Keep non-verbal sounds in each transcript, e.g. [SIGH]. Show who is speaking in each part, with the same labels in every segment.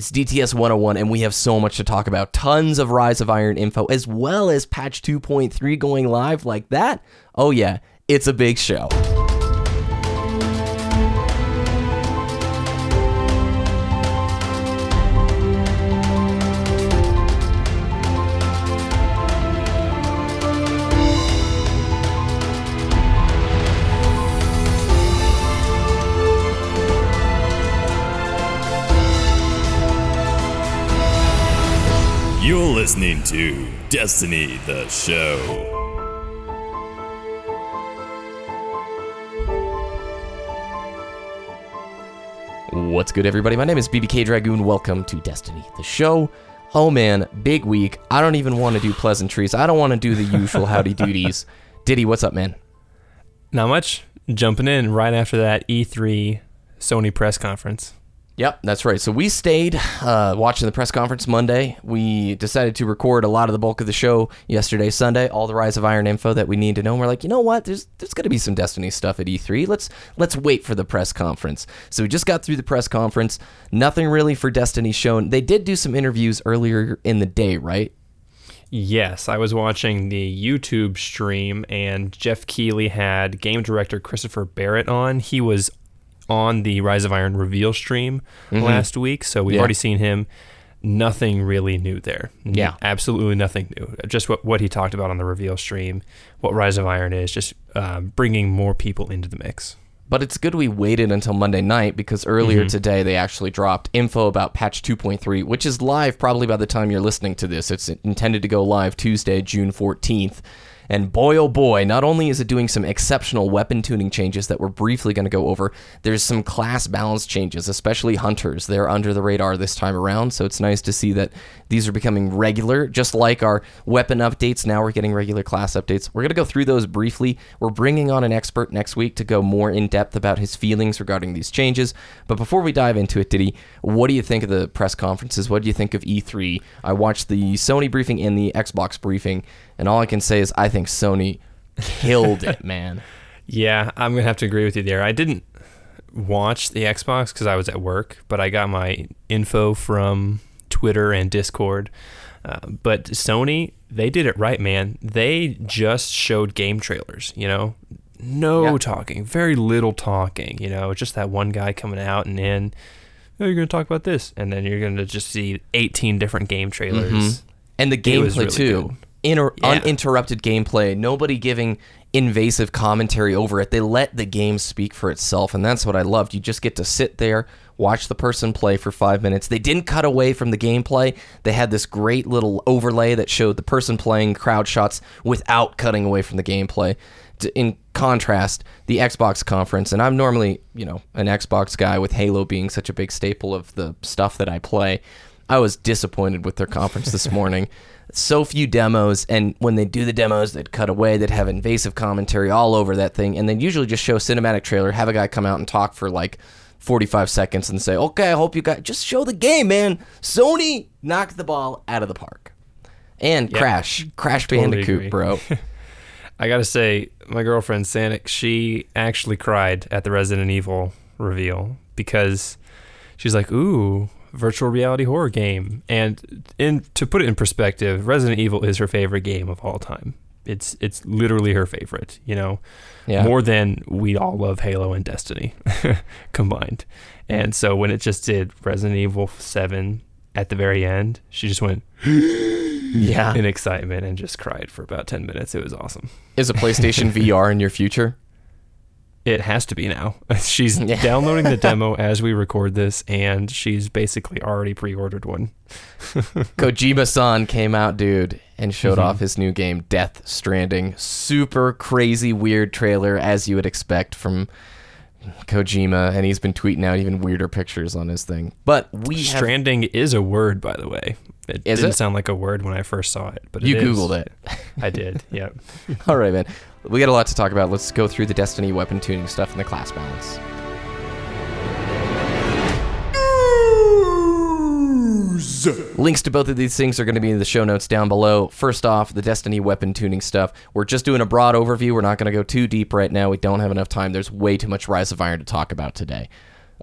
Speaker 1: It's DTS 101, and we have so much to talk about. Tons of Rise of Iron info, as well as patch 2.3 going live like that. Oh, yeah, it's a big show.
Speaker 2: Listening to Destiny the Show.
Speaker 1: What's good, everybody? My name is BBK Dragoon. Welcome to Destiny, the show. Oh man, big week. I don't even want to do pleasantries. I don't want to do the usual howdy [LAUGHS] doodies. Diddy, what's up, man?
Speaker 3: Not much. Jumping in right after that E3 Sony press conference.
Speaker 1: Yep, that's right. So we stayed uh, watching the press conference Monday. We decided to record a lot of the bulk of the show yesterday, Sunday, all the Rise of Iron info that we need to know. And we're like, you know what? There's there's going to be some Destiny stuff at E3. Let's let's wait for the press conference. So we just got through the press conference. Nothing really for Destiny shown. They did do some interviews earlier in the day, right?
Speaker 3: Yes, I was watching the YouTube stream, and Geoff Keighley had game director Christopher Barrett on. He was on the Rise of Iron reveal stream last week, so we've
Speaker 1: Yeah.
Speaker 3: already seen him. Nothing really new there.
Speaker 1: Yeah.
Speaker 3: absolutely nothing new. Just what what he talked about on the reveal stream, what Rise of Iron is, just um, bringing more people into the mix.
Speaker 1: But it's good we waited until Monday night because earlier today they actually dropped info about patch 2.3, which is live probably by the time you're listening to this. It's intended to go live Tuesday, June 14th. And boy, oh boy, not only is it doing some exceptional weapon tuning changes that we're briefly going to go over, there's some class balance changes, especially hunters. They're under the radar this time around, so it's nice to see that these are becoming regular, just like our weapon updates. Now we're getting regular class updates. We're going to go through those briefly. We're bringing on an expert next week to go more in depth about his feelings regarding these changes. But before we dive into it, Diddy, what do you think of the press conferences? What do you think of E3? I watched the Sony briefing and the Xbox briefing, and all I can say is I think Sony killed it, [LAUGHS] man.
Speaker 3: Yeah, I'm gonna have to agree with you there. I didn't watch the Xbox because I was at work, but I got my info from Twitter and Discord. Uh, but Sony, they did it right, man. They just showed game trailers. You know, no
Speaker 1: Yeah.
Speaker 3: talking, very little talking. You know, just that one guy coming out and in. Oh, you're gonna talk about this, and then you're gonna just see 18 different game trailers.
Speaker 1: and the gameplay
Speaker 3: really
Speaker 1: too.
Speaker 3: good.
Speaker 1: Inter-
Speaker 3: Yeah.
Speaker 1: uninterrupted gameplay. Nobody giving invasive commentary over it. They let the game speak for itself, and that's what I loved. You just get to sit there, watch the person play for five minutes. They didn't cut away from the gameplay. They had this great little overlay that showed the person playing crowd shots without cutting away from the gameplay. In contrast, the Xbox conference, and I'm normally, you know, an Xbox guy with Halo being such a big staple of the stuff that I play. I was disappointed with their conference this [LAUGHS] morning. So few demos, and when they do the demos, they'd cut away, they'd have invasive commentary all over that thing, and they'd usually just show a cinematic trailer, have a guy come out and talk for like 45 seconds and say, okay, I hope you got just show the game, man. Sony knocked the ball out of the park. And Crash, Crash
Speaker 3: Totally
Speaker 1: Bandicoot,
Speaker 3: agree.
Speaker 1: bro. [LAUGHS] [LAUGHS]
Speaker 3: I gotta say, my girlfriend Sanic, she actually cried at the Resident Evil reveal because she's like, "Ooh, virtual reality horror game." And in to put it in perspective, Resident Evil is her favorite game of all time. It's it's literally her favorite. You know,
Speaker 1: Yeah.
Speaker 3: more than we all love Halo and Destiny [LAUGHS] combined. And so when it just did Resident Evil Seven at the very end, she just went [GASPS]
Speaker 1: yeah.
Speaker 3: in excitement and just cried for about ten minutes. It was awesome.
Speaker 1: Is a PlayStation [LAUGHS] VR in your future?
Speaker 3: It has to be now. [LAUGHS] She's
Speaker 1: Yeah. [LAUGHS]
Speaker 3: downloading the demo as we record this, and she's basically already pre-ordered one. [LAUGHS]
Speaker 1: Kojima san came out, dude, and showed
Speaker 3: Mm-hmm.
Speaker 1: off his new game, Death Stranding. Super crazy, weird trailer, as you would expect from Kojima, and he's been tweeting out even weirder pictures on his thing. But we have,
Speaker 3: Stranding is a word, by the way. It
Speaker 1: Is
Speaker 3: didn't
Speaker 1: it?
Speaker 3: sound like a word when I first saw it, but
Speaker 1: you
Speaker 3: it is.
Speaker 1: Googled it.
Speaker 3: I did. Yep.
Speaker 1: All right, man. We got a lot to talk about. Let's go through the Destiny weapon tuning stuff and the class balance. Links to both of these things are going to be in the show notes down below. First off, the Destiny weapon tuning stuff. We're just doing a broad overview. We're not going to go too deep right now. We don't have enough time. There's way too much Rise of Iron to talk about today.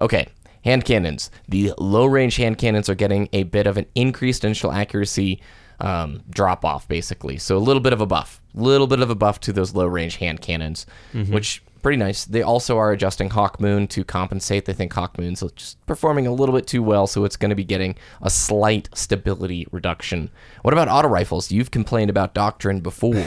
Speaker 1: Okay, Hand cannons. The low range hand cannons are getting a bit of an increased initial accuracy um, drop off, basically. So a little bit of a buff, little bit of a buff to those low range hand cannons, which pretty nice. They also are adjusting Hawk Moon to compensate. They think Hawk Moon's just performing a little bit too well, so it's going to be getting a slight stability reduction. What about auto rifles? You've complained about Doctrine before.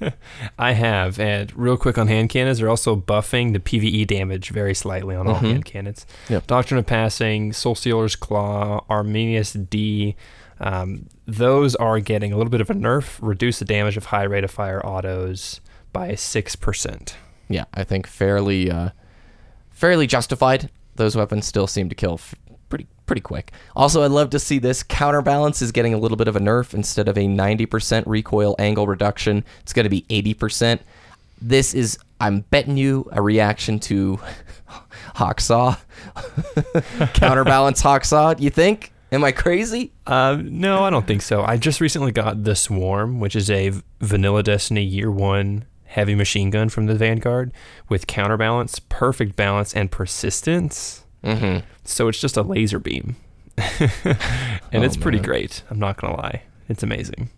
Speaker 1: [LAUGHS]
Speaker 3: I have, and real quick on hand cannons, they're also buffing the PVE damage very slightly on all hand cannons.
Speaker 1: Yep.
Speaker 3: Doctrine of Passing, Soul Sealer's Claw, Arminius D, um, those are getting a little bit of a nerf, reduce the damage of high rate of fire autos by 6%.
Speaker 1: yeah, I think fairly, uh, fairly justified. Those weapons still seem to kill f- pretty, pretty quick. Also, I'd love to see this counterbalance is getting a little bit of a nerf instead of a 90% recoil angle reduction. It's going to be 80%. This is, I'm betting you, a reaction to [LAUGHS] Hawksaw. [LAUGHS] Counterbalance Hawksaw. You think? Am I crazy?
Speaker 3: Um, no, I don't think so. I just recently got the Swarm, which is a v- Vanilla Destiny Year One heavy machine gun from the Vanguard with counterbalance, perfect balance, and persistence.
Speaker 1: Mm-hmm.
Speaker 3: So it's just a laser beam, [LAUGHS] and
Speaker 1: Oh,
Speaker 3: it's pretty
Speaker 1: man.
Speaker 3: great. I'm not gonna lie, it's amazing.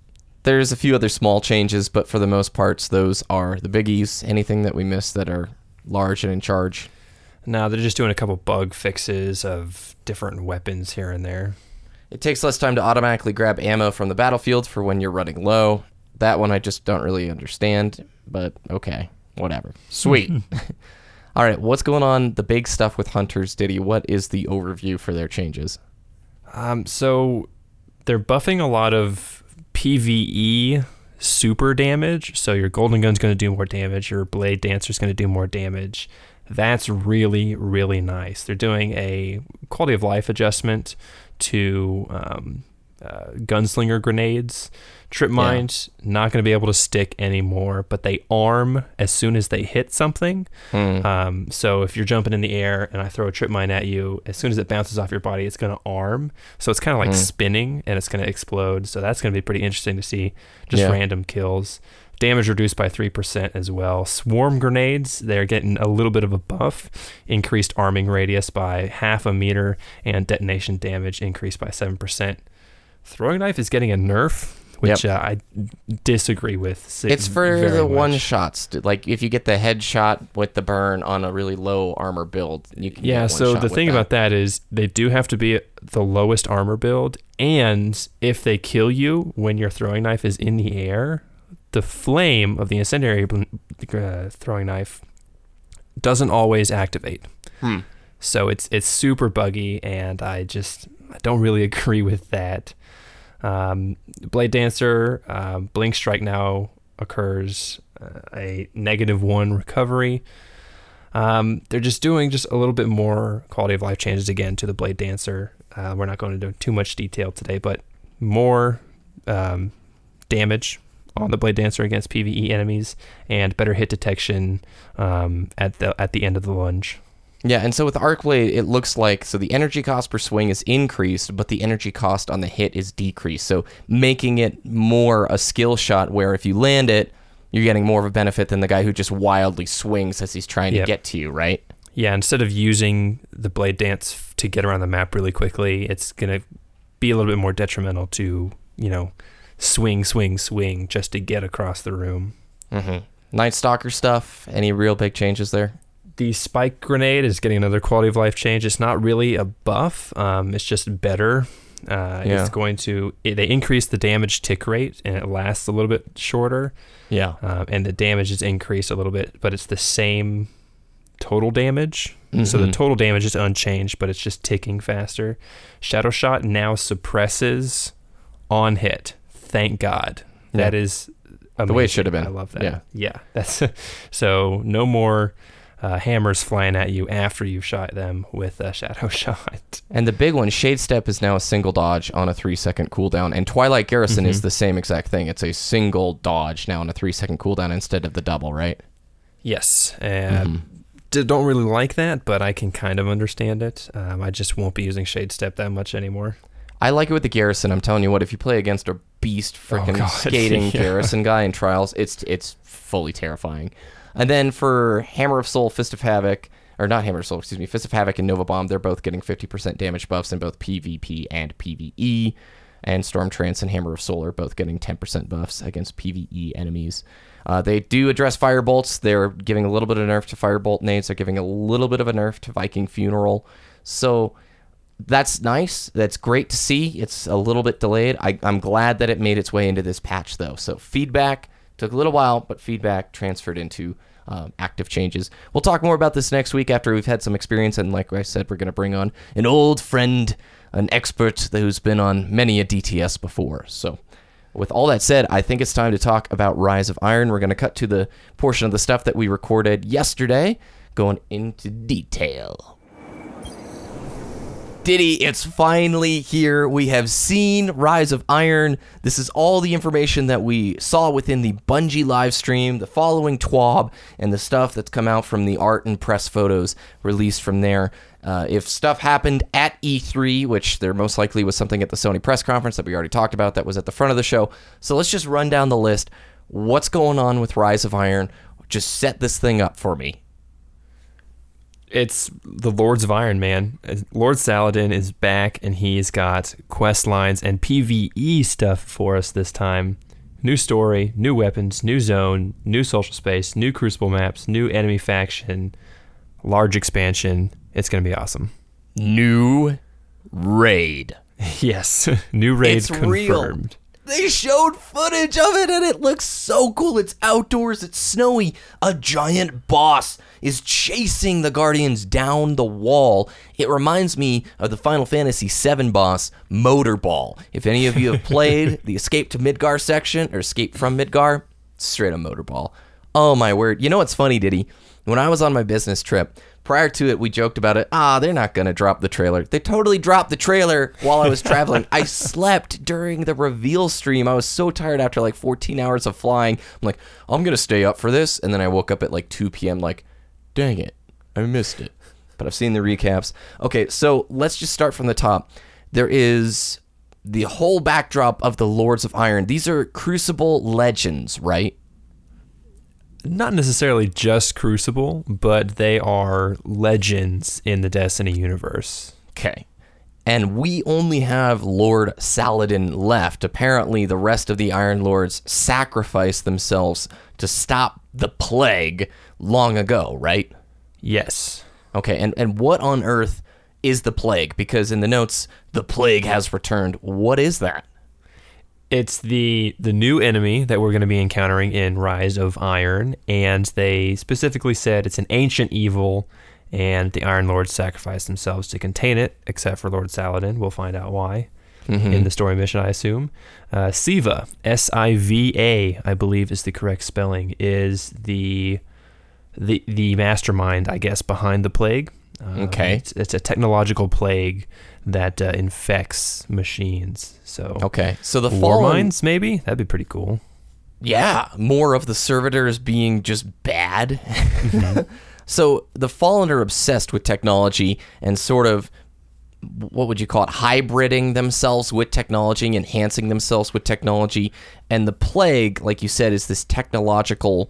Speaker 1: There's a few other small changes, but for the most parts, those are the biggies. Anything that we missed that are large and in charge.
Speaker 3: Now they're just doing a couple bug fixes of different weapons here and there.
Speaker 1: It takes less time to automatically grab ammo from the battlefield for when you're running low. That one I just don't really understand, but okay, whatever. Sweet. [LAUGHS] All right, what's going on? The big stuff with hunters, Diddy. What is the overview for their changes?
Speaker 3: Um, so they're buffing a lot of PVE super damage. So your golden gun's going to do more damage. Your blade dancer's going to do more damage. That's really really nice. They're doing a quality of life adjustment to um, uh, gunslinger grenades. Trip mines not going to be able to stick anymore, but they arm as soon as they hit something. Um, so if you're jumping in the air and I throw a trip mine at you, as soon as it bounces off your body, it's going to arm. So it's kind of like spinning and it's going to explode. So that's going to be pretty interesting to see just
Speaker 1: Yeah.
Speaker 3: random kills. Damage reduced by 3% as well. Swarm grenades, they're getting a little bit of a buff. Increased arming radius by half a meter and detonation damage increased by 7%. Throwing knife is getting a nerf, which uh, I disagree with.
Speaker 1: It's for the
Speaker 3: much.
Speaker 1: one shots. Like if you get the headshot with the burn on a really low armor build, you can.
Speaker 3: Yeah,
Speaker 1: get one
Speaker 3: so the thing
Speaker 1: that.
Speaker 3: about that is they do have to be the lowest armor build, and if they kill you when your throwing knife is in the air, the flame of the incendiary bl- uh, throwing knife doesn't always activate.
Speaker 1: Hmm.
Speaker 3: So it's it's super buggy, and I just I don't really [LAUGHS] agree with that. Um, Blade Dancer, um, Blink Strike now occurs uh, a negative one recovery. Um, they're just doing just a little bit more quality of life changes again to the Blade Dancer. Uh, we're not going into too much detail today, but more um, damage on the Blade Dancer against PVE enemies and better hit detection um, at the at the end of the lunge.
Speaker 1: Yeah, and so with Arcblade, it looks like so the energy cost per swing is increased, but the energy cost on the hit is decreased. So making it more a skill shot where if you land it, you're getting more of a benefit than the guy who just wildly swings as he's trying
Speaker 3: Yep.
Speaker 1: to get to you, right?
Speaker 3: Yeah, instead of using the blade dance to get around the map really quickly, it's gonna be a little bit more detrimental to you know swing, swing, swing just to get across the room.
Speaker 1: Mm-hmm. Night Stalker stuff. Any real big changes there?
Speaker 3: The spike grenade is getting another quality of life change. It's not really a buff. Um, it's just better. Uh,
Speaker 1: Yeah.
Speaker 3: It's going to it, they increase the damage tick rate and it lasts a little bit shorter.
Speaker 1: Yeah.
Speaker 3: um, and the damage is increased a little bit, but it's the same total damage. So the
Speaker 1: Mhm.
Speaker 3: total damage is unchanged, but it's just ticking faster. Shadow Shot now suppresses on hit. Thank God. That
Speaker 1: Yeah.
Speaker 3: is
Speaker 1: The way it should have been.
Speaker 3: I love that.
Speaker 1: Yeah.
Speaker 3: yeah. [LAUGHS] That's so no more uh, hammers flying at you after you've shot them with a Shadow [LAUGHS] Shot.
Speaker 1: And the big one, Shade Step, is now a single dodge on a three second cooldown. And Twilight Garrison is the same exact thing. It's a single dodge now on a three second cooldown instead of the double, right?
Speaker 3: Yes, and d- don't really like that, but I can kind of understand it. Um, I just won't be using Shade Step that much anymore.
Speaker 1: I like it with the Garrison. I'm telling you what, if you play against a beast freaking
Speaker 3: Oh, [LAUGHS]
Speaker 1: skating
Speaker 3: Yeah.
Speaker 1: Garrison guy in Trials, it's it's fully terrifying. And then for Hammer of Sol, Fist of Havoc, or not Hammer of Sol, excuse me, Fist of Havoc and Nova Bomb. They're both getting 50% damage buffs in both PvP and PvE. And Storm Trance and Hammer of Sol are both getting 10% buffs against PvE enemies. Uh, they do address fire bolts. They're giving a little bit of a nerf to firebolt nades. They're giving a little bit of a nerf to Viking Funeral. So that's nice. That's great to see. It's a little bit delayed. I, I'm glad that it made its way into this patch, though. So feedback took a little while, but feedback transferred into um, active changes. We'll talk more about this next week after we've had some experience. And like I said, we're going to bring on an old friend, an expert who's been on many a DTS before. So with all that said, I think it's time to talk about Rise of Iron. We're going to cut to the portion of the stuff that we recorded yesterday, going into detail. Diddy, it's finally here. We have seen Rise of Iron. This is all the information that we saw within the Bungie live stream, the following TWAB, and the stuff that's come out from the art and press photos released from there. Uh, if stuff happened at E3, which there most likely was something at the Sony press conference that we already talked about that was at the front of the show. So let's just run down the list. What's going on with Rise of Iron? Just set this thing up for me.
Speaker 3: It's the Lords of Iron, man. Lord Saladin is back, and he's got quest lines and PVE stuff for us this time. New story, new weapons, new zone, new social space, new crucible maps, new enemy faction, large expansion. It's going to be awesome.
Speaker 1: New raid. [LAUGHS]
Speaker 3: yes, [LAUGHS] new raid
Speaker 1: It's
Speaker 3: confirmed.
Speaker 1: real. They showed footage of it and it looks so cool. It's outdoors, it's snowy. A giant boss is chasing the Guardians down the wall. It reminds me of the Final Fantasy VII boss, Motorball. If any of you have [LAUGHS] played the Escape to Midgar section or Escape from Midgar, straight up Motorball. Oh my word. You know what's funny, Diddy? When I was on my business trip, prior to it, we joked about it. Ah, they're not going to drop the trailer. They totally dropped the trailer while I was traveling. I [LAUGHS] slept during the reveal stream. I was so tired after like 14 hours of flying. I'm like, I'm going to stay up for this. And then I woke up at like 2 p.m., like, dang it, I missed it. But I've seen the recaps. Okay, so let's just start from the top. There is the whole backdrop of the Lords of Iron. These are Crucible legends, right?
Speaker 3: Not necessarily just Crucible, but they are legends in the Destiny universe.
Speaker 1: Okay. And we only have Lord Saladin left. Apparently, the rest of the Iron Lords sacrificed themselves to stop the plague long ago, right?
Speaker 3: Yes.
Speaker 1: Okay, and, and what on earth is the plague? Because in the notes, the plague has returned. What is that?
Speaker 3: It's the the new enemy that we're going to be encountering in Rise of Iron, and they specifically said it's an ancient evil, and the Iron Lords sacrificed themselves to contain it, except for Lord Saladin. We'll find out why in the story mission, I assume. Uh, Siva, S I V A, I believe is the correct spelling, is the the the mastermind, I guess, behind the plague. Uh,
Speaker 1: Okay.
Speaker 3: it's, it's a technological plague that uh, infects machines. So
Speaker 1: Okay, so the
Speaker 3: War
Speaker 1: fallen,
Speaker 3: mines, maybe that'd be pretty cool.
Speaker 1: yeah, more of the servitors being just bad. [LAUGHS] so the fallen are obsessed with technology and sort of what would you call it hybriding themselves with technology enhancing themselves with technology and the plague like you said is this technological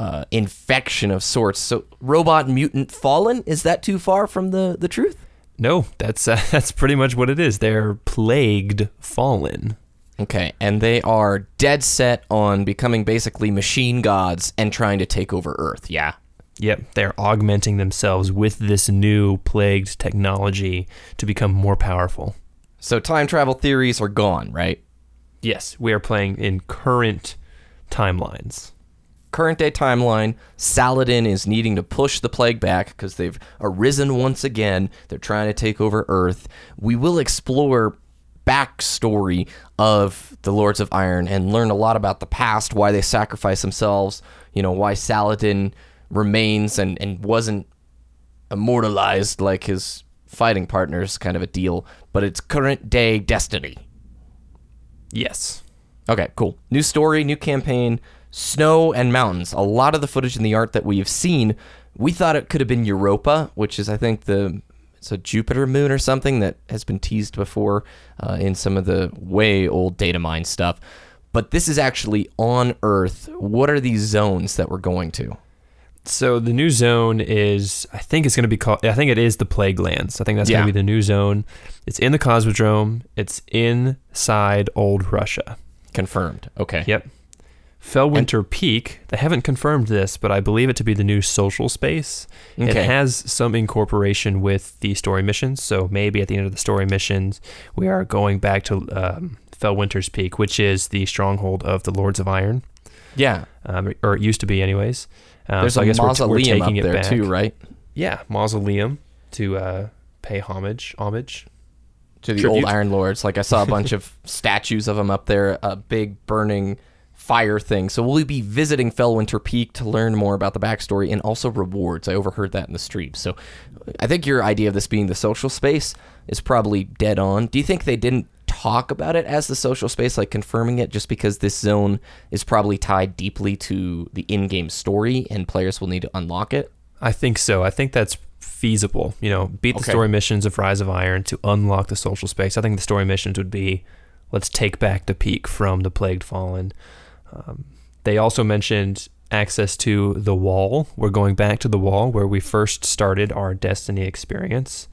Speaker 1: uh, infection of sorts so robot mutant fallen is that too far from the the truth
Speaker 3: No, that's uh, [LAUGHS] that's pretty much what it is. They're plagued fallen.
Speaker 1: okay and they are dead set on becoming basically machine gods and trying to take over earth yeah
Speaker 3: Yep, they're augmenting themselves with this new plagued technology to become more powerful.
Speaker 1: so time travel theories are gone right
Speaker 3: Yes, we are playing in current timelines.
Speaker 1: Current day timeline, Saladin is needing to push the plague back because they've arisen once again. They're trying to take over Earth. We will explore backstory of the Lords of Iron and learn a lot about the past, why they sacrificed themselves, you know, why Saladin remains and, and wasn't immortalized like his fighting partners, kind of a deal. But it's current day destiny.
Speaker 3: Yes.
Speaker 1: Okay, cool. New story, new campaign, snow and mountains. A lot of the footage in the art that we've seen, we thought it could have been Europa, which is I think the it's a Jupiter moon or something that has been teased before uh, in some of the way old data mine stuff. But this is actually on Earth. What are these zones that we're going to?
Speaker 3: So the new zone is, I think it's going to be called. I think it is the Plague Lands. I think that's
Speaker 1: Yeah.
Speaker 3: going to be the new zone. It's in the Cosmodrome. It's inside Old Russia.
Speaker 1: Confirmed. Okay.
Speaker 3: Yep. Fellwinter Peak. They haven't confirmed this, but I believe it to be the new social space. It has some incorporation with the story missions. So maybe at the end of the story missions, we are going back to um, Fellwinter's Peak, which is the stronghold of the Lords of Iron,
Speaker 1: Yeah.
Speaker 3: um, or it used to be, anyways. Um,
Speaker 1: There's
Speaker 3: so
Speaker 1: a
Speaker 3: I guess we're, we're
Speaker 1: mausoleum
Speaker 3: taking
Speaker 1: up there
Speaker 3: back.
Speaker 1: too, right?
Speaker 3: Yeah, mausoleum to uh, pay homage. Homage.
Speaker 1: To the
Speaker 3: Tribute.
Speaker 1: old Iron Lords. Like I saw a bunch of statues of them up there, a big burning fire thing. So we'll be visiting Fellwinter Peak to learn more about the backstory and also rewards. I overheard that in the stream. So I think your idea of this being the social space is probably dead on. Do you think they didn't talk about it as the social space, like confirming it, just because this zone is probably tied deeply to the in-game story and players will need to unlock it?
Speaker 3: I think so. I think that's feasible. You know, beat the
Speaker 1: Okay.
Speaker 3: story missions of Rise of Iron to unlock the social space. I think the story missions would be let's take back the peak from the Plagued Fallen. Um, they also mentioned access to the wall. We're going back to the wall where we first started our Destiny experience.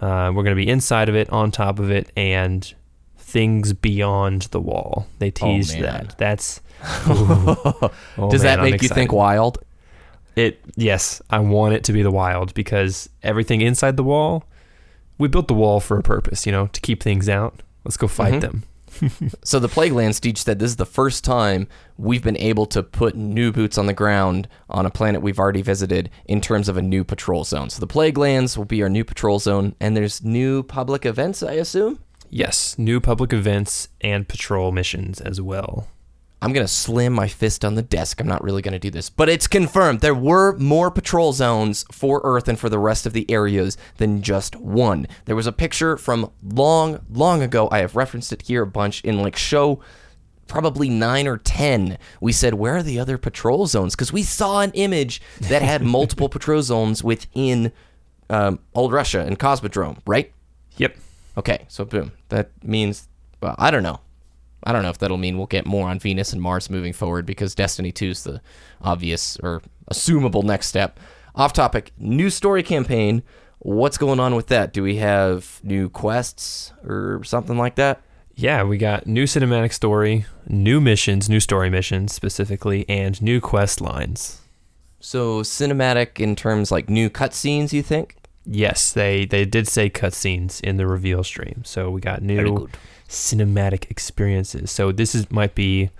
Speaker 3: Uh, we're going to be inside of it, on top of it, and things beyond the wall. They teased
Speaker 1: man.
Speaker 3: that. That's. [LAUGHS] Oh,
Speaker 1: Does
Speaker 3: man,
Speaker 1: that make you think wild?
Speaker 3: It yes, I want it to be the wild because everything inside the wall, we built the wall for a purpose, you know, to keep things out. Let's go fight
Speaker 1: Mhm.
Speaker 3: them.
Speaker 1: So the Plague Lands Deej said this is the first time we've been able to put new boots on the ground on a planet we've already visited in terms of a new patrol zone. So the Plague Lands will be our new patrol zone, and there's new public events, I assume.
Speaker 3: Yes, new public events and patrol missions as well.
Speaker 1: I'm gonna slam my fist on the desk. I'm not really gonna do this, but it's confirmed there were more patrol zones for Earth and for the rest of the areas than just one. There was a picture from long, long ago. I have referenced it here a bunch in like show probably nine or ten. We said, where are the other patrol zones? Because we saw an image that had [LAUGHS] multiple patrol zones within um, Old Russia and Cosmodrome, right?
Speaker 3: Yep.
Speaker 1: Okay, so boom. That means, well, I don't know. I don't know if that'll mean we'll get more on Venus and Mars moving forward because Destiny 2 is the obvious or assumable next step. Off topic, new story campaign. What's going on with that? Do we have new quests or something like that?
Speaker 3: Yeah, we got new cinematic story, new missions, new story missions specifically, and new quest lines.
Speaker 1: So cinematic in terms like new cutscenes, you think?
Speaker 3: Yes, they they did say cutscenes in the reveal stream. So we got new
Speaker 1: good.
Speaker 3: Cinematic experiences. So this is might be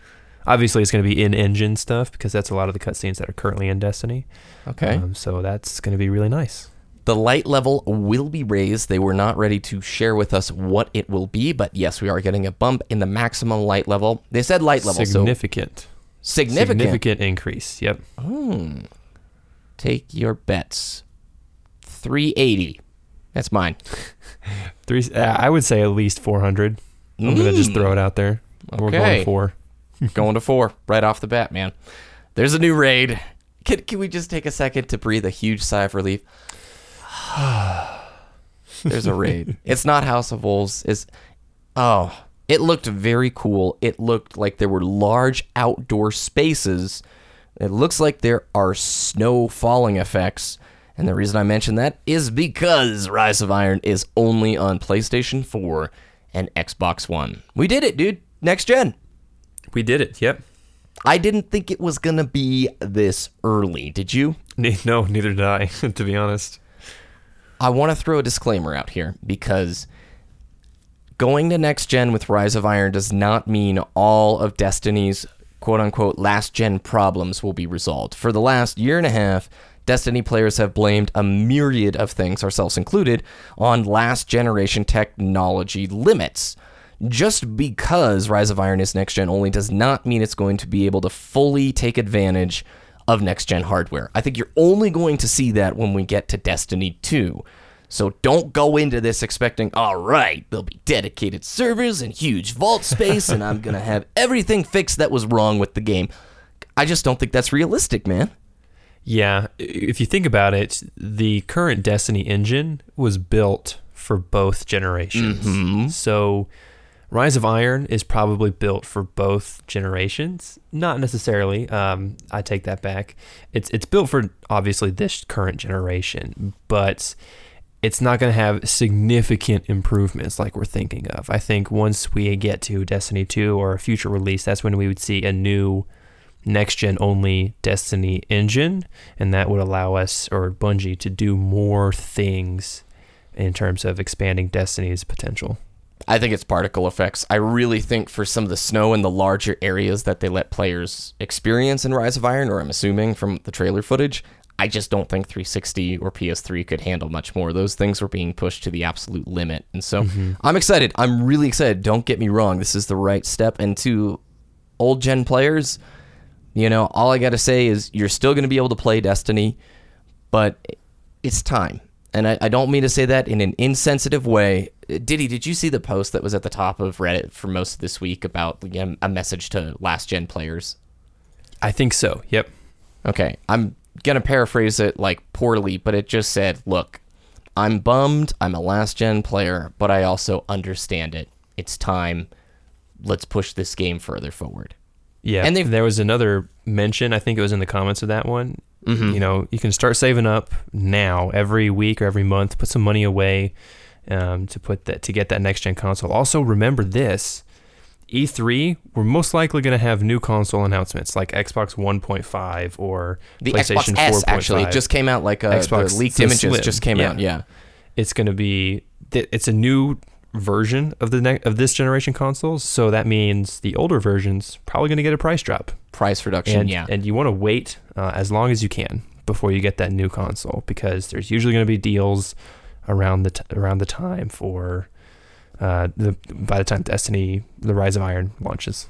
Speaker 3: obviously it's going to be in engine stuff because that's a lot of the cutscenes that are currently in Destiny.
Speaker 1: Okay.
Speaker 3: Um, so that's going to be really nice.
Speaker 1: The light level will be raised. They were not ready to share with us what it will be, but yes, we are getting a bump in the maximum light level. They said light level, so
Speaker 3: significant,
Speaker 1: significant.
Speaker 3: significant increase. Yep.
Speaker 1: Hmm. Take your bets. 380. That's mine. [LAUGHS]
Speaker 3: Three. Uh, I would say at least 400. I'm gonna just mm. throw it out there. We're
Speaker 1: Okay.
Speaker 3: going four. [LAUGHS]
Speaker 1: Going to four right off the bat, man. There's a new raid. Can, can we just take a second to breathe a huge sigh of relief? [SIGHS] There's a raid. [LAUGHS] It's not House of Wolves. It's oh, it looked very cool. It looked like there were large outdoor spaces. It looks like there are snow falling effects. And the reason I mention that is because Rise of Iron is only on PlayStation 4 and Xbox One. We did it, dude. Next gen.
Speaker 3: We did it. Yep.
Speaker 1: I didn't think it was gonna be this early. Did you?
Speaker 3: No, neither did I. [LAUGHS] to be honest.
Speaker 1: I want to throw a disclaimer out here because going to next gen with Rise of Iron does not mean all of Destiny's quote unquote last gen problems will be resolved. For the last year and a half, Destiny players have blamed a myriad of things, ourselves included, on last generation technology limits. Just because Rise of Iron is next gen only does not mean it's going to be able to fully take advantage of next gen hardware. I think you're only going to see that when we get to Destiny 2. So don't go into this expecting, all right, there'll be dedicated servers and huge vault space, and I'm going to have everything fixed that was wrong with the game. I just don't think that's realistic, man.
Speaker 3: Yeah, if you think about it, the current Destiny engine was built for both generations.
Speaker 1: Mm-hmm.
Speaker 3: So Rise of Iron is probably built for both generations. Not necessarily. Um, I take that back. It's it's built for obviously this current generation, but it's not going to have significant improvements like we're thinking of. I think once we get to Destiny 2 or a future release, that's when we would see a new next gen only Destiny engine, and that would allow us or Bungie to do more things in terms of expanding Destiny's potential.
Speaker 1: I think it's particle effects. I really think for some of the snow in the larger areas that they let players experience in Rise of Iron, or I'm assuming from the trailer footage, I just don't think 360 or PS3 could handle much more. Those things were being pushed to the absolute limit. And so mm-hmm. I'm excited. I'm really excited. Don't get me wrong. This is the right step. And to old gen players, you know, all I got to say is you're still going to be able to play Destiny, but it's time. And I, I don't mean to say that in an insensitive way. Uh, Diddy, did you see the post that was at the top of Reddit for most of this week about you know, a message to last gen players?
Speaker 3: I think so. Yep.
Speaker 1: Okay, I'm gonna paraphrase it like poorly, but it just said, "Look, I'm bummed. I'm a last gen player, but I also understand it. It's time. Let's push this game further forward."
Speaker 3: Yeah,
Speaker 1: And
Speaker 3: there was another mention. I think it was in the comments of that one. You know, you can start saving up now, every week or every month. Put some money away um, to put that to get that next gen console. Also, remember this: E3, we're most likely going to have new console announcements like Xbox 1.5 or
Speaker 1: The
Speaker 3: PlayStation
Speaker 1: Xbox S
Speaker 3: 4.5.
Speaker 1: actually it just came out. Like a,
Speaker 3: Xbox-
Speaker 1: the leaked images
Speaker 3: Slim,
Speaker 1: just came
Speaker 3: yeah.
Speaker 1: out. Yeah,
Speaker 3: it's going to be it's a new version of the ne- of this generation consoles. So that means the older versions probably going to get a price drop.
Speaker 1: price reduction.
Speaker 3: and
Speaker 1: yeah,
Speaker 3: and you want to wait uh, as long as you can before you get that new console because there's usually going to be deals around the t- around the time for uh, the by the time Destiny: The Rise of Iron launches.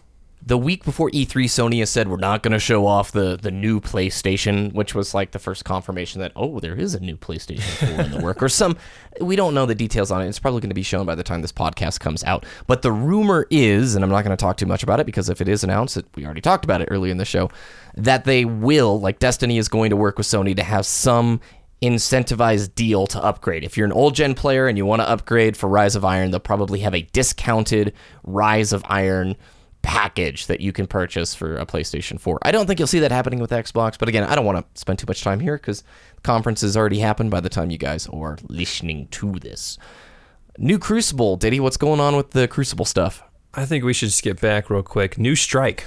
Speaker 1: The week before E E3, Sony has said we're not going to show off the the new PlayStation, which was like the first confirmation that oh, there is a new PlayStation 4 in the work, or some. We don't know the details on it. It's probably going to be shown by the time this podcast comes out. But the rumor is, and I'm not going to talk too much about it because if it is announced, it, we already talked about it earlier in the show, that they will, like Destiny is going to work with Sony to have some incentivized deal to upgrade. If you're an old gen player and you want to upgrade for Rise of Iron, they'll probably have a discounted Rise of Iron package that you can purchase for a PlayStation 4. I don't think you'll see that happening with Xbox, but again, I don't want to spend too much time here because the conference has already happened by the time you guys are listening to this. New Crucible, Diddy, what's going on with the Crucible stuff?
Speaker 3: I think we should skip back real quick. New strike.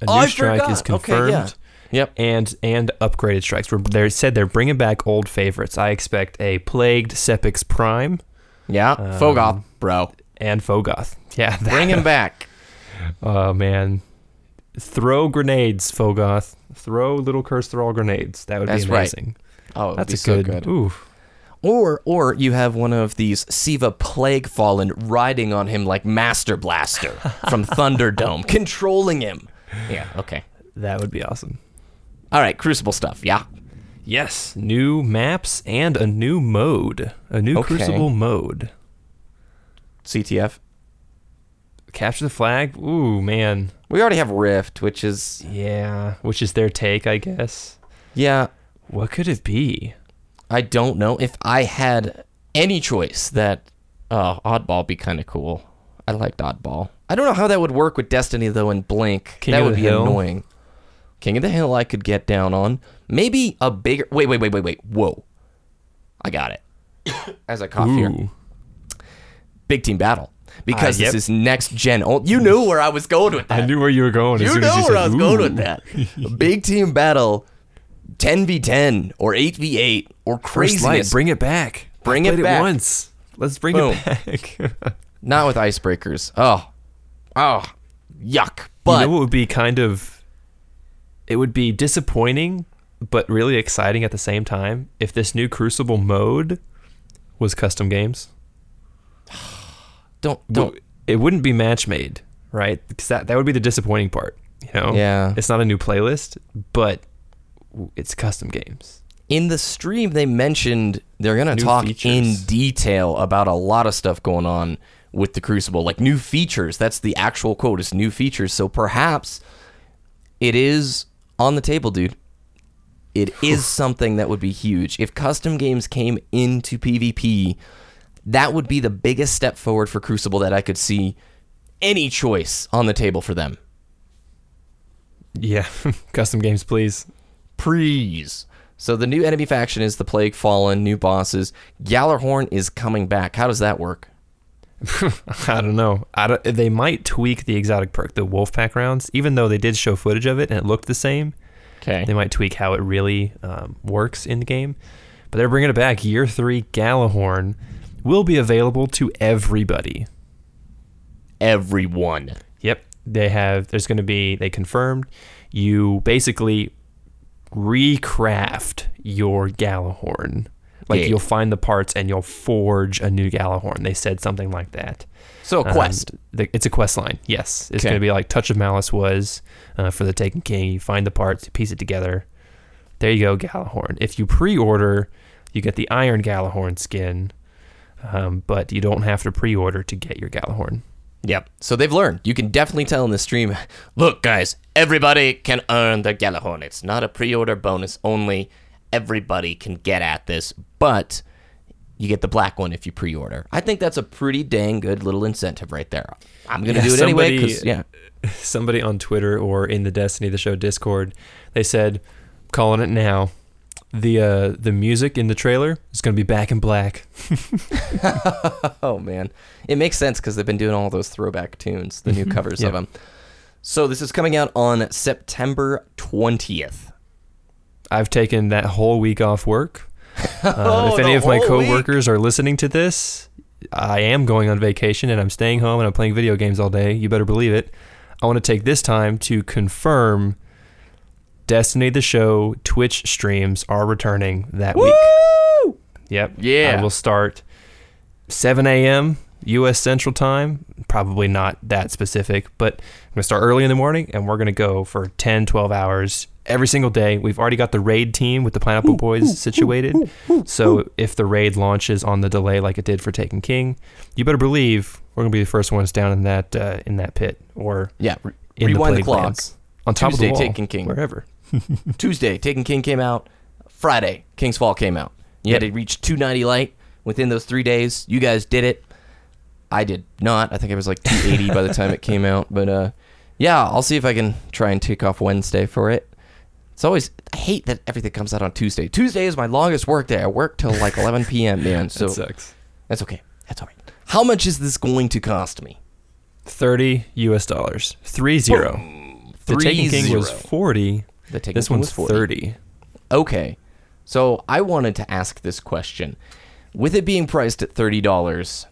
Speaker 3: A oh, new
Speaker 1: Oh,
Speaker 3: strike
Speaker 1: forgot.
Speaker 3: is
Speaker 1: Okay,
Speaker 3: confirmed.
Speaker 1: yeah. Yep.
Speaker 3: And and upgraded strikes. They said they're bringing back old favorites. I expect a plagued Sepiks Prime
Speaker 1: Yeah, Phogoth, um, bro.
Speaker 3: and Phogoth. [LAUGHS] Yeah, that-
Speaker 1: Bring him back.
Speaker 3: Oh man, throw grenades, Phogoth. Throw little curse thrall grenades. That would
Speaker 1: That's
Speaker 3: be
Speaker 1: right.
Speaker 3: amazing.
Speaker 1: Oh,
Speaker 3: That's
Speaker 1: be
Speaker 3: a
Speaker 1: so
Speaker 3: good.
Speaker 1: good.
Speaker 3: Ooh,
Speaker 1: Or or you have one of these Siva Plague Fallen riding on him like Master Blaster from [LAUGHS] Thunderdome, controlling him. Yeah, okay.
Speaker 3: that would be awesome.
Speaker 1: All right, Crucible stuff. Yeah.
Speaker 3: Yes, new maps and a new mode, a new
Speaker 1: Okay.
Speaker 3: Crucible mode.
Speaker 1: CTF.
Speaker 3: Capture the flag. Ooh man,
Speaker 1: We already have Rift, which is
Speaker 3: yeah. Which is their take, I guess.
Speaker 1: yeah,
Speaker 3: What could it be?
Speaker 1: I don't know if I had any choice that uh Oddball be kind of cool. I liked Oddball. I don't know how that would work with Destiny though and Blink.
Speaker 3: King
Speaker 1: that would be
Speaker 3: Hill?
Speaker 1: annoying. King of the Hill I could get down on. Maybe a bigger Wait, wait, wait, wait, wait. Whoa. I got it. [COUGHS] As I cough here. Big team battle. Because
Speaker 3: Uh, yep.
Speaker 1: this is next gen. You knew where I was going with that.
Speaker 3: I knew where you were going.
Speaker 1: You know
Speaker 3: as you
Speaker 1: where
Speaker 3: said,
Speaker 1: I was going with that. Big team battle, 10v10 or 8v8 or
Speaker 3: First
Speaker 1: craziness.
Speaker 3: bring it back.
Speaker 1: Bring it back.
Speaker 3: once. Let's bring
Speaker 1: Boom.
Speaker 3: it back. [LAUGHS]
Speaker 1: Not with icebreakers. Oh. Oh. Yuck.
Speaker 3: you
Speaker 1: But
Speaker 3: know what would be kind of it would be disappointing but really exciting at the same time if this new crucible mode was custom games
Speaker 1: don't don't
Speaker 3: it wouldn't be match made right because that, that would be the disappointing part you know
Speaker 1: Yeah.
Speaker 3: it's not a new playlist but it's custom games
Speaker 1: in the stream they mentioned they're going to
Speaker 3: New
Speaker 1: talk in detail about a lot of stuff going on with the Crucible, like new features. That's the actual quote It's new features. So perhaps it is on the table, dude. It is something that would be huge. If custom games came into PvP, that would be the biggest step forward for Crucible that I could see any choice on the table for them.
Speaker 3: Yeah, [LAUGHS] custom games, please.
Speaker 1: Please. So the new enemy faction is the Plague Fallen, new bosses. Gjallarhorn is coming back. How does that work? [LAUGHS]
Speaker 3: I don't know. I don't, they might tweak the exotic perk, the Wolfpack rounds, even though they did show footage of it and it looked the same.
Speaker 1: Okay.
Speaker 3: They might tweak how it really um, works in the game. But they're bringing it back. Year three Gjallarhorn will be available to everybody.
Speaker 1: Everyone.
Speaker 3: Yep. They have, there's going to be, they confirmed, you basically recraft your Gjallarhorn. Like
Speaker 1: Yeah.
Speaker 3: you'll find the parts and you'll forge a new Gjallarhorn. They said something like that.
Speaker 1: So a
Speaker 3: Um,
Speaker 1: quest.
Speaker 3: the, it's a quest line. Yes, it's
Speaker 1: Okay.
Speaker 3: going to be like Touch of Malice was uh, for the Taken King. You find the parts, you piece it together. There you go, Gjallarhorn. If you pre-order, you get the Iron Gjallarhorn skin, um, but you don't have to pre-order to get your Gjallarhorn.
Speaker 1: Yep. So they've learned. You can definitely tell in the stream. Look, guys, everybody can earn the Gjallarhorn. It's not a pre-order bonus only. Everybody can get at this, but you get the black one if you pre-order. I think that's a pretty dang good little incentive right there. I'm gonna
Speaker 3: Yeah,
Speaker 1: do it anyway
Speaker 3: somebody-
Speaker 1: because yeah. [LAUGHS]
Speaker 3: Somebody on Twitter or in the Destiny the Show Discord, they said, calling it now. The uh, the music in the trailer is going to be back in black. [LAUGHS]
Speaker 1: Oh man, it makes sense because they've been doing all those throwback tunes, the new [LAUGHS] covers of them. So this is coming out on September 20th.
Speaker 3: I've taken that whole week off work. [LAUGHS] Uh,
Speaker 1: Oh,
Speaker 3: if any of my
Speaker 1: whole week?
Speaker 3: coworkers are listening to this, I am going on vacation and I'm staying home and I'm playing video games all day. You better believe it. I want to take this time to confirm Destiny the Show Twitch streams are returning that week.
Speaker 1: Woo!
Speaker 3: Yep.
Speaker 1: Yeah.
Speaker 3: I will start 7 a.m. U.S. Central Time. Probably not that specific, but I'm going to start early in the morning and we're going to go for 10, 12 hours every single day. We've already got the raid team with the Pineapple Boys situated. so if the raid launches on the delay like it did for Taken King, you better believe we're going to be the first ones down in that uh, in that pit or
Speaker 1: Yeah, re-
Speaker 3: in the
Speaker 1: rewind the,
Speaker 3: Plague
Speaker 1: clock.
Speaker 3: Lands. on top
Speaker 1: Tuesday,
Speaker 3: of the wall,
Speaker 1: Taken King.
Speaker 3: wherever.
Speaker 1: Tuesday, Taken King came out. Friday, King's Fall came out. You had
Speaker 3: Yep.
Speaker 1: to reach 290 light within those three days. You guys did it. I did not. I think it was like 280 by the time it came out. But uh, yeah, I'll see if I can try and take off Wednesday for it. It's always I hate that everything comes out on Tuesday. Tuesday is my longest work day. I work till like 11 p.m. Man, [LAUGHS] so
Speaker 3: that sucks.
Speaker 1: that's okay. That's all right. How much is this going to cost me?
Speaker 3: 30 US dollars. 3 0. The
Speaker 1: Three
Speaker 3: Taken King was 40.
Speaker 1: The
Speaker 3: This one's
Speaker 1: was 40.
Speaker 3: 30.
Speaker 1: Okay. So I wanted to ask this question. With it being priced at $30,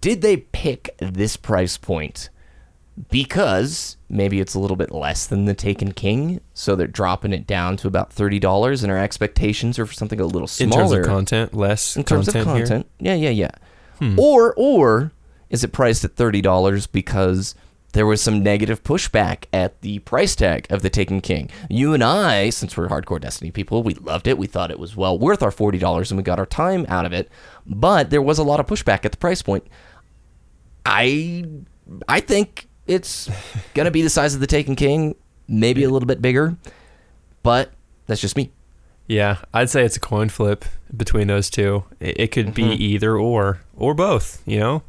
Speaker 1: did they pick this price point because maybe it's a little bit less than the Taken King, so they're dropping it down to about $30 and our expectations are for something a little smaller.
Speaker 3: In
Speaker 1: smaller
Speaker 3: terms of content, less
Speaker 1: in terms
Speaker 3: content
Speaker 1: of
Speaker 3: here.
Speaker 1: content. Yeah, yeah, yeah.
Speaker 3: Hmm.
Speaker 1: Or or is it priced at thirty dollars because there was some negative pushback at the price tag of the Taken King? You and I, since we're hardcore Destiny people, we loved it. We thought it was well worth our forty dollars, and we got our time out of it. But there was a lot of pushback at the price point. I I think it's [LAUGHS] gonna be the size of the Taken King, maybe a little bit bigger, but that's just me.
Speaker 3: Yeah, I'd say it's a coin flip between those two. It, could be
Speaker 1: Mhm.
Speaker 3: either or, or both, you know?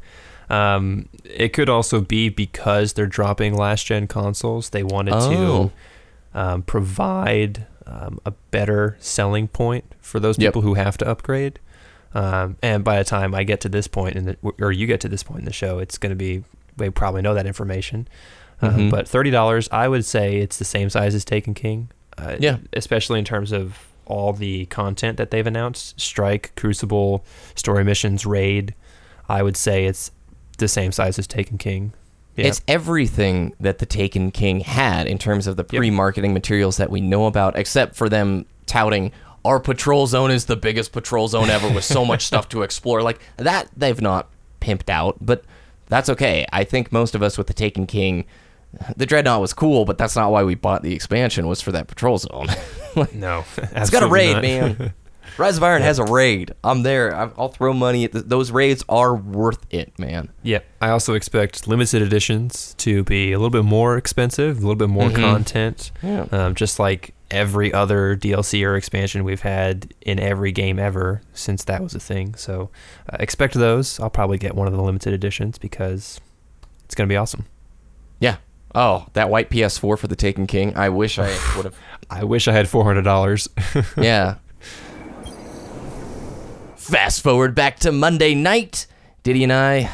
Speaker 3: Um, it could also be because they're dropping last gen consoles. They wanted
Speaker 1: Oh.
Speaker 3: to um, provide um, a better selling point for those
Speaker 1: Yep.
Speaker 3: people who have to upgrade. Um, and by the time I get to this point in the, or you get to this point in the show, it's going to be, we probably know that information. Uh,
Speaker 1: Mhm.
Speaker 3: but $30, I would say it's the same size as Taken King. Uh,
Speaker 1: Yeah.
Speaker 3: Especially in terms of all the content that they've announced Strike, Crucible, Story Missions, Raid. I would say it's the same size as Taken King. Yeah.
Speaker 1: It's everything that the Taken King had in terms of the pre-marketing materials that we know about, except for them touting our patrol zone is the biggest patrol zone ever with so much [LAUGHS] stuff to explore. Like that, they've not pimped out, but that's okay. I think most of us with the Taken King, the Dreadnought was cool, but that's not why we bought the expansion. Was for that patrol zone. [LAUGHS]
Speaker 3: no. [LAUGHS]
Speaker 1: it's got a raid,
Speaker 3: not.
Speaker 1: man. Rise of Iron has a raid. I'm there. I- I'll throw money at the, those raids. Are worth it, man.
Speaker 3: Yeah, I also expect limited editions to be a little bit more expensive, a little bit more
Speaker 1: Mhm.
Speaker 3: content,
Speaker 1: Yeah.
Speaker 3: um, just like every other DLC or expansion we've had in every game ever since that was a thing. So uh, expect those. I'll probably get one of the limited editions because it's gonna be awesome.
Speaker 1: Yeah. Oh, that white PS4 for the Taken King. I wish I [SIGHS] would have.
Speaker 3: I wish I had four hundred dollars. [LAUGHS]
Speaker 1: yeah. Fast forward back to Monday night. Diddy and I,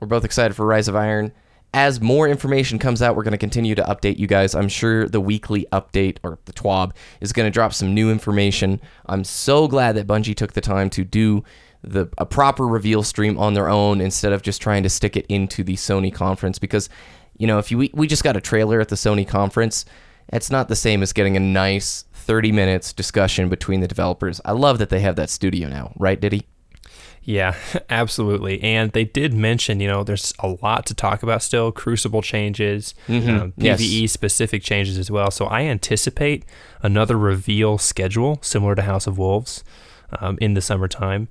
Speaker 1: we're both excited for Rise of Iron. As more information comes out, we're going to continue to update you guys. I'm sure the weekly update or the TWAB is going to drop some new information. I'm so glad that Bungie took the time to do the a proper reveal stream on their own instead of just trying to stick it into the Sony conference because you know, if you we, we just got a trailer at the Sony conference, it's not the same as getting a nice 30 minutes discussion between the developers. I love that they have that studio now, right, Ditty?
Speaker 3: Yeah, [LAUGHS] absolutely. And they did mention, you know, there's a lot to talk about still Crucible changes,
Speaker 1: Mhm.
Speaker 3: um,
Speaker 1: Yes.
Speaker 3: PvE specific changes as well. So I anticipate another reveal schedule similar to House of Wolves um, in the summertime.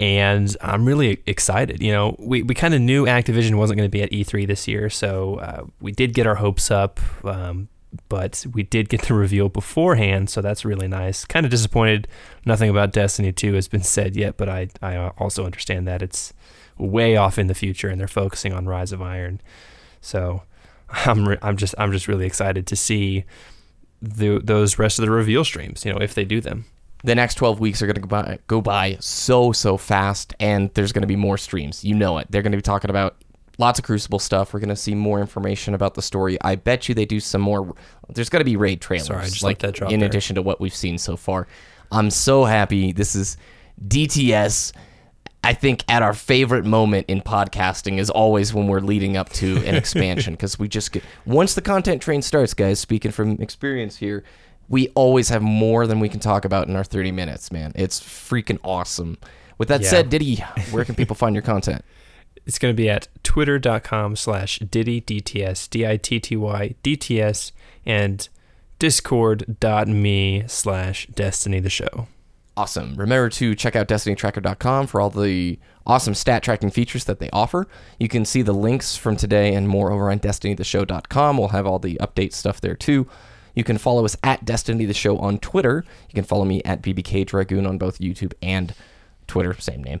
Speaker 3: And I'm really excited. You know, we, we kind of knew Activision wasn't going to be at E3 this year. So uh, we did get our hopes up. Um, but we did get the reveal beforehand, so that's really nice. Kind of disappointed nothing about Destiny 2 has been said yet, but I, I uh, also understand that it's way off in the future and they're focusing on Rise of Iron. So I'm re- I'm just I'm just really excited to see the, those rest of the reveal streams, you know, if they do them.
Speaker 1: the next 12 weeks are going to go by, go by so so fast and there's going to be more streams you know it they're going to be talking about lots of crucible stuff we're going to see more information about the story i bet you they do some more there's going to be raid trailers
Speaker 3: Sorry, I just
Speaker 1: like
Speaker 3: that drop
Speaker 1: in
Speaker 3: there.
Speaker 1: addition to what we've seen so far i'm so happy this is dts I think at our favorite moment in podcasting is always when we're leading up to an [LAUGHS] expansion because we just get once the content train starts, guys. Speaking from experience here, we always have more than we can talk about in our 30 minutes, man. It's freaking awesome. With that
Speaker 3: Yeah.
Speaker 1: said, Ditty, where can people find your content?
Speaker 3: It's going to be at twitter.com slash Ditty DTS, D I T T Y DTS, and discord.me slash Destiny the Show.
Speaker 1: Awesome. Remember to check out destinytracker.com for all the awesome stat tracking features that they offer. You can see the links from today and more over on destinytheshow.com. We'll have all the update stuff there too. You can follow us at Destiny the Show on Twitter. You can follow me at BBK Dragoon on both YouTube and Twitter, same name.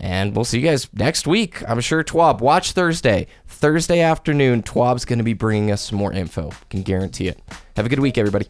Speaker 1: And we'll see you guys next week. I'm sure Twab, watch Thursday. Thursday afternoon, Twab's going to be bringing us some more info. Can guarantee it. Have a good week, everybody.